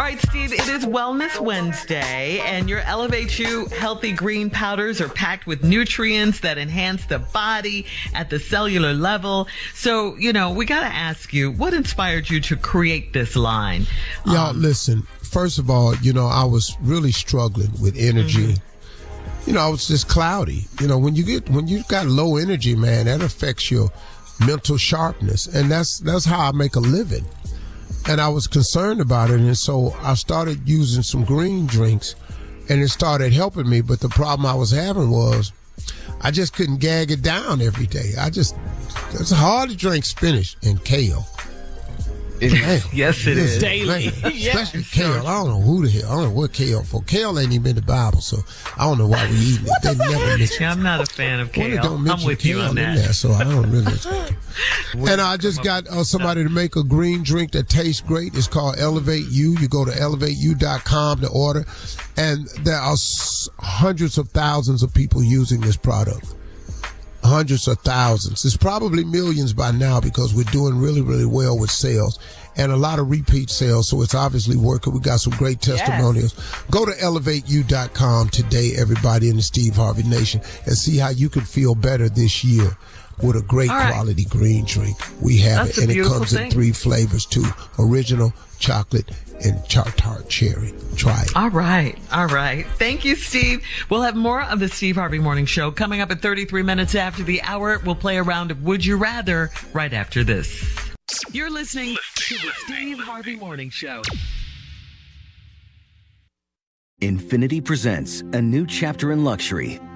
All right, Steve, it is Wellness Wednesday, and your Elevate You healthy green powders are packed with nutrients that enhance the body at the cellular level. So, you know, we got to ask you, what inspired you to create this line? Y'all, um, listen, first of all, you know, I was really struggling with energy. Mm-hmm. You know, I was just cloudy. You know, when you get, when you've got low energy, man, that affects your mental sharpness. And that's, that's how I make a living and I was concerned about it, and so I started using some green drinks, and it started helping me. But the problem I was having was I just couldn't gag it down every day. I just it's hard to drink spinach and kale. Damn. yes, it is. Man, especially kale. I don't know who the hell. I don't know what kale for. Kale ain't even in the Bible, so I don't know why we eating it. They never mention. Yeah, I'm not a fan of Well, they kale. don't I'm mention with you on in that. there, so I don't really. and I just got uh, somebody to make a green drink that tastes great. It's called Elevate You. You go to elevateyou.com to order, and there are hundreds of thousands of people using this product. Hundreds of thousands. It's probably millions by now because we're doing really, really well with sales and a lot of repeat sales. So it's obviously working. We got some great testimonials. Go to elevateyou.com today, everybody in the Steve Harvey Nation, and see how you can feel better this year with a great All right. quality green drink. We have That's it, and it comes thing. in three flavors too: original, chocolate, and char tart cherry. Try it. All right. All right. Thank you, Steve. We'll have more of the Steve Harvey Morning Show coming up at 33 minutes after the hour. We'll play a round of Would You Rather right after this. You're listening to the Steve Harvey Morning Show. Infiniti presents a new chapter in luxury,